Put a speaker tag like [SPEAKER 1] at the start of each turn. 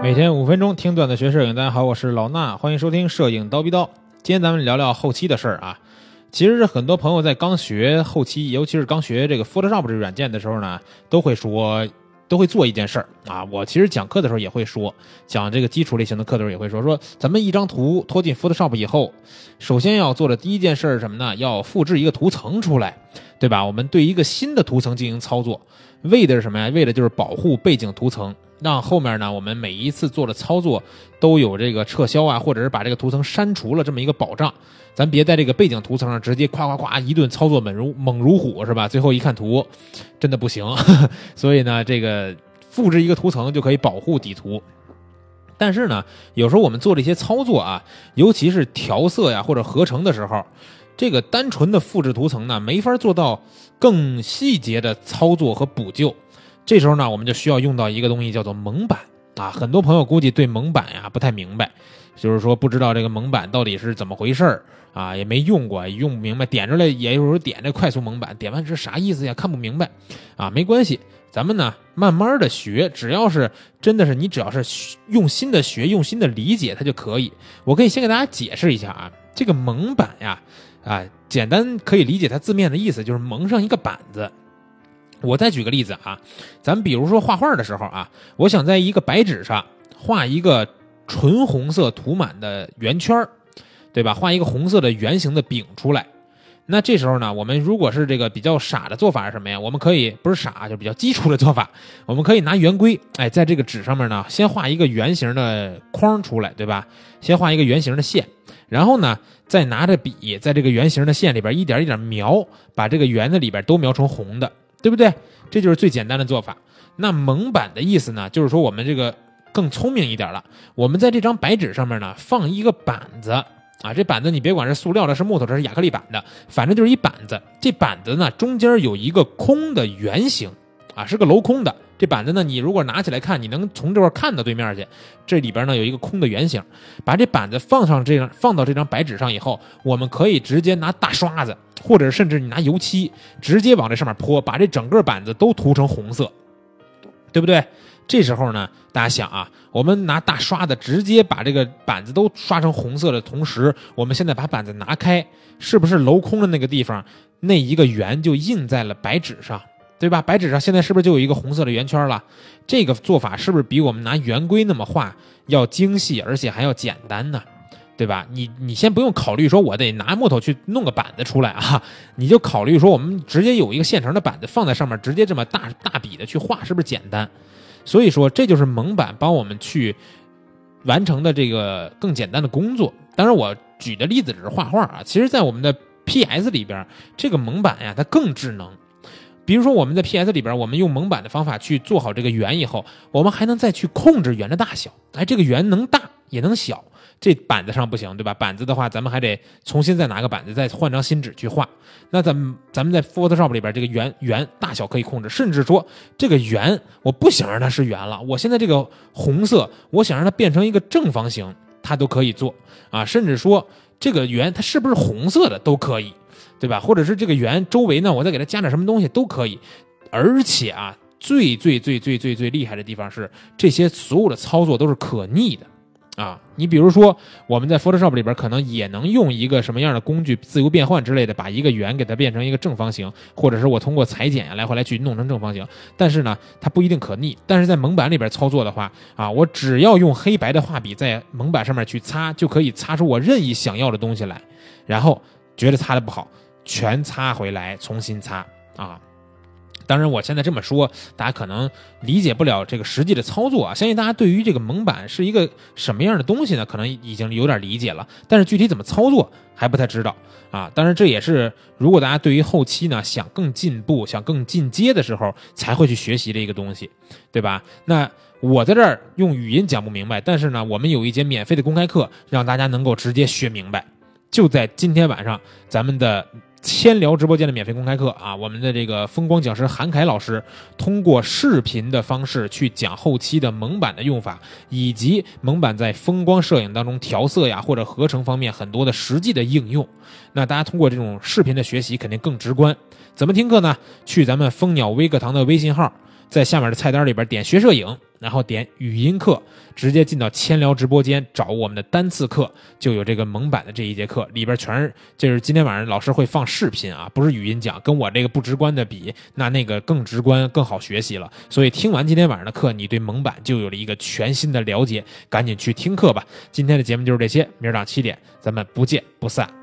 [SPEAKER 1] 每天五分钟听段子学摄影，大家好，我是老衲，欢迎收听摄影刀逼刀。今天咱们聊聊后期的事儿啊。其实很多朋友在刚学后期，尤其是刚学这个 Photoshop 这个软件的时候呢，都会说，都会做一件事儿啊。我其实讲课的时候也会说，讲这个基础类型的课的时候也会说，说咱们一张图拖进 Photoshop 以后，首先要做的第一件事是什么呢？要复制一个图层出来，对吧？我们对一个新的图层进行操作，为的是什么呀？为的就是保护背景图层。让后面呢，我们每一次做的操作都有这个撤销啊，或者是把这个图层删除了这么一个保障。咱别在这个背景图层上直接夸夸夸一顿操作猛如猛如虎是吧？最后一看 图，真的不行。所以呢，这个复制一个图层就可以保护底图。但是呢，有时候我们做这些操作啊，尤其是调色呀或者合成的时候，这个单纯的复制图层呢，没法做到更细节的操作和补救。这时候呢，我们就需要用到一个东西，叫做蒙版啊。很多朋友估计对蒙版呀不太明白，就是说不知道这个蒙版到底是怎么回事儿啊，也没用过，用不明白。点出来也有时候点这快速蒙版，点完是啥意思呀？看不明白啊，没关系，咱们呢慢慢的学，只要是真的是你只要是用心的学，用心的理解它就可以。我可以先给大家解释一下啊，这个蒙版呀，啊，简单可以理解它字面的意思，就是蒙上一个板子。我再举个例子啊，咱比如说画画的时候啊，我想在一个白纸上画一个纯红色涂满的圆圈对吧？画一个红色的圆形的饼出来。那这时候呢，我们如果是这个比较傻的做法是什么呀？我们可以不是傻，就比较基础的做法，我们可以拿圆规，哎，在这个纸上面呢，先画一个圆形的框出来，对吧？先画一个圆形的线，然后呢，再拿着笔在这个圆形的线里边一点一点描，把这个圆的里边都描成红的。对不对？这就是最简单的做法。那蒙版的意思呢，就是说我们这个更聪明一点了。我们在这张白纸上面呢，放一个板子啊，这板子你别管是塑料的、是木头的、是亚克力板的，反正就是一板子。这板子呢，中间有一个空的圆形啊，是个镂空的。这板子呢，你如果拿起来看，你能从这块看到对面去。这里边呢有一个空的圆形，把这板子放上这张，放到这张白纸上以后，我们可以直接拿大刷子，或者甚至你拿油漆，直接往这上面泼，把这整个板子都涂成红色，对不对？这时候呢，大家想啊，我们拿大刷子直接把这个板子都刷成红色的同时，我们现在把板子拿开，是不是镂空的那个地方那一个圆就印在了白纸上？对吧？白纸上现在是不是就有一个红色的圆圈了？这个做法是不是比我们拿圆规那么画要精细，而且还要简单呢？对吧？你你先不用考虑说我得拿木头去弄个板子出来啊，你就考虑说我们直接有一个现成的板子放在上面，直接这么大大笔的去画，是不是简单？所以说这就是蒙版帮我们去完成的这个更简单的工作。当然我举的例子只是画画啊，其实在我们的 PS 里边，这个蒙版呀它更智能。比如说我们在 PS 里边，我们用蒙版的方法去做好这个圆以后，我们还能再去控制圆的大小。哎，这个圆能大也能小，这板子上不行，对吧？板子的话，咱们还得重新再拿个板子，再换张新纸去画。那咱们咱们在 Photoshop 里边，这个圆圆大小可以控制，甚至说这个圆我不想让它是圆了，我现在这个红色，我想让它变成一个正方形，它都可以做啊。甚至说这个圆它是不是红色的都可以。对吧？或者是这个圆周围呢，我再给它加点什么东西都可以。而且啊，最最最最最最厉害的地方是，这些所有的操作都是可逆的啊。你比如说，我们在 Photoshop 里边可能也能用一个什么样的工具，自由变换之类的，把一个圆给它变成一个正方形，或者是我通过裁剪呀来回来去弄成正方形。但是呢，它不一定可逆。但是在蒙版里边操作的话啊，我只要用黑白的画笔在蒙版上面去擦，就可以擦出我任意想要的东西来。然后觉得擦的不好。全擦回来，重新擦啊！当然，我现在这么说，大家可能理解不了这个实际的操作啊。相信大家对于这个蒙版是一个什么样的东西呢？可能已经有点理解了，但是具体怎么操作还不太知道啊。当然，这也是如果大家对于后期呢想更进步、想更进阶的时候才会去学习的一个东西，对吧？那我在这儿用语音讲不明白，但是呢，我们有一节免费的公开课，让大家能够直接学明白，就在今天晚上，咱们的。千聊直播间的免费公开课啊，我们的这个风光讲师韩凯老师通过视频的方式去讲后期的蒙版的用法，以及蒙版在风光摄影当中调色呀或者合成方面很多的实际的应用。那大家通过这种视频的学习肯定更直观。怎么听课呢？去咱们蜂鸟微课堂的微信号，在下面的菜单里边点学摄影，然后点语音课，直接进到千聊直播间找我们的单次课，就有这个蒙版的这一节课，里边全是就是今天晚上老师会放视频啊，不是语音讲，跟我这个不直观的比，那那个更直观更好学习了。所以听完今天晚上的课，你对蒙版就有了一个全新的了解，赶紧去听课吧。今天的节目就是这些，明儿早上七点咱们不见不散。